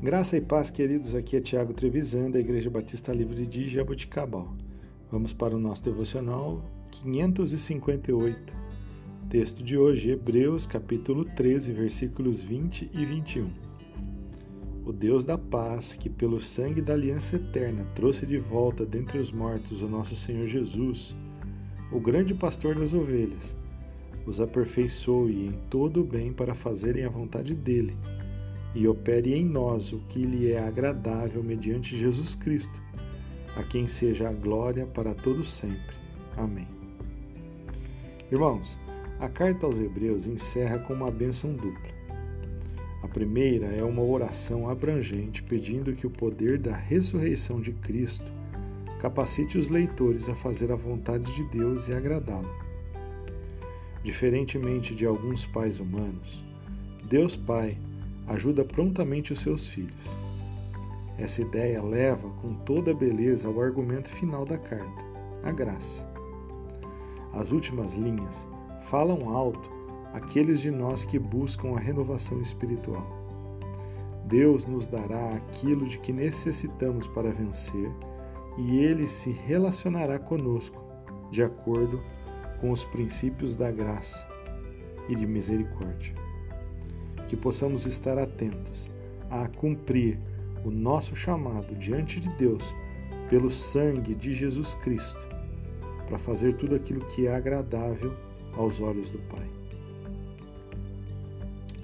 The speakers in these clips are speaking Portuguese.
Graça e paz, queridos. Aqui é Tiago Trevisan, da Igreja Batista Livre de Jaboticabal. Vamos para o nosso devocional 558. Texto de hoje, Hebreus, capítulo 13, versículos 20 e 21. O Deus da paz, que pelo sangue da aliança eterna trouxe de volta dentre os mortos o nosso Senhor Jesus, o grande pastor das ovelhas, os aperfeiçoe em todo o bem para fazerem a vontade dele e opere em nós o que lhe é agradável mediante Jesus Cristo, a quem seja a glória para todos sempre. Amém. Irmãos, a carta aos Hebreus encerra com uma bênção dupla. A primeira é uma oração abrangente pedindo que o poder da ressurreição de Cristo capacite os leitores a fazer a vontade de Deus e agradá-lo. Diferentemente de alguns pais humanos, Deus Pai ajuda prontamente os seus filhos. Essa ideia leva com toda a beleza ao argumento final da carta, a graça. As últimas linhas falam alto aqueles de nós que buscam a renovação espiritual. Deus nos dará aquilo de que necessitamos para vencer e ele se relacionará conosco de acordo com os princípios da graça e de misericórdia que possamos estar atentos a cumprir o nosso chamado diante de Deus pelo sangue de Jesus Cristo, para fazer tudo aquilo que é agradável aos olhos do Pai.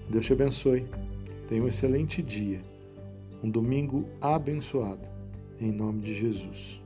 Deus te abençoe. Tenha um excelente dia, um domingo abençoado, em nome de Jesus.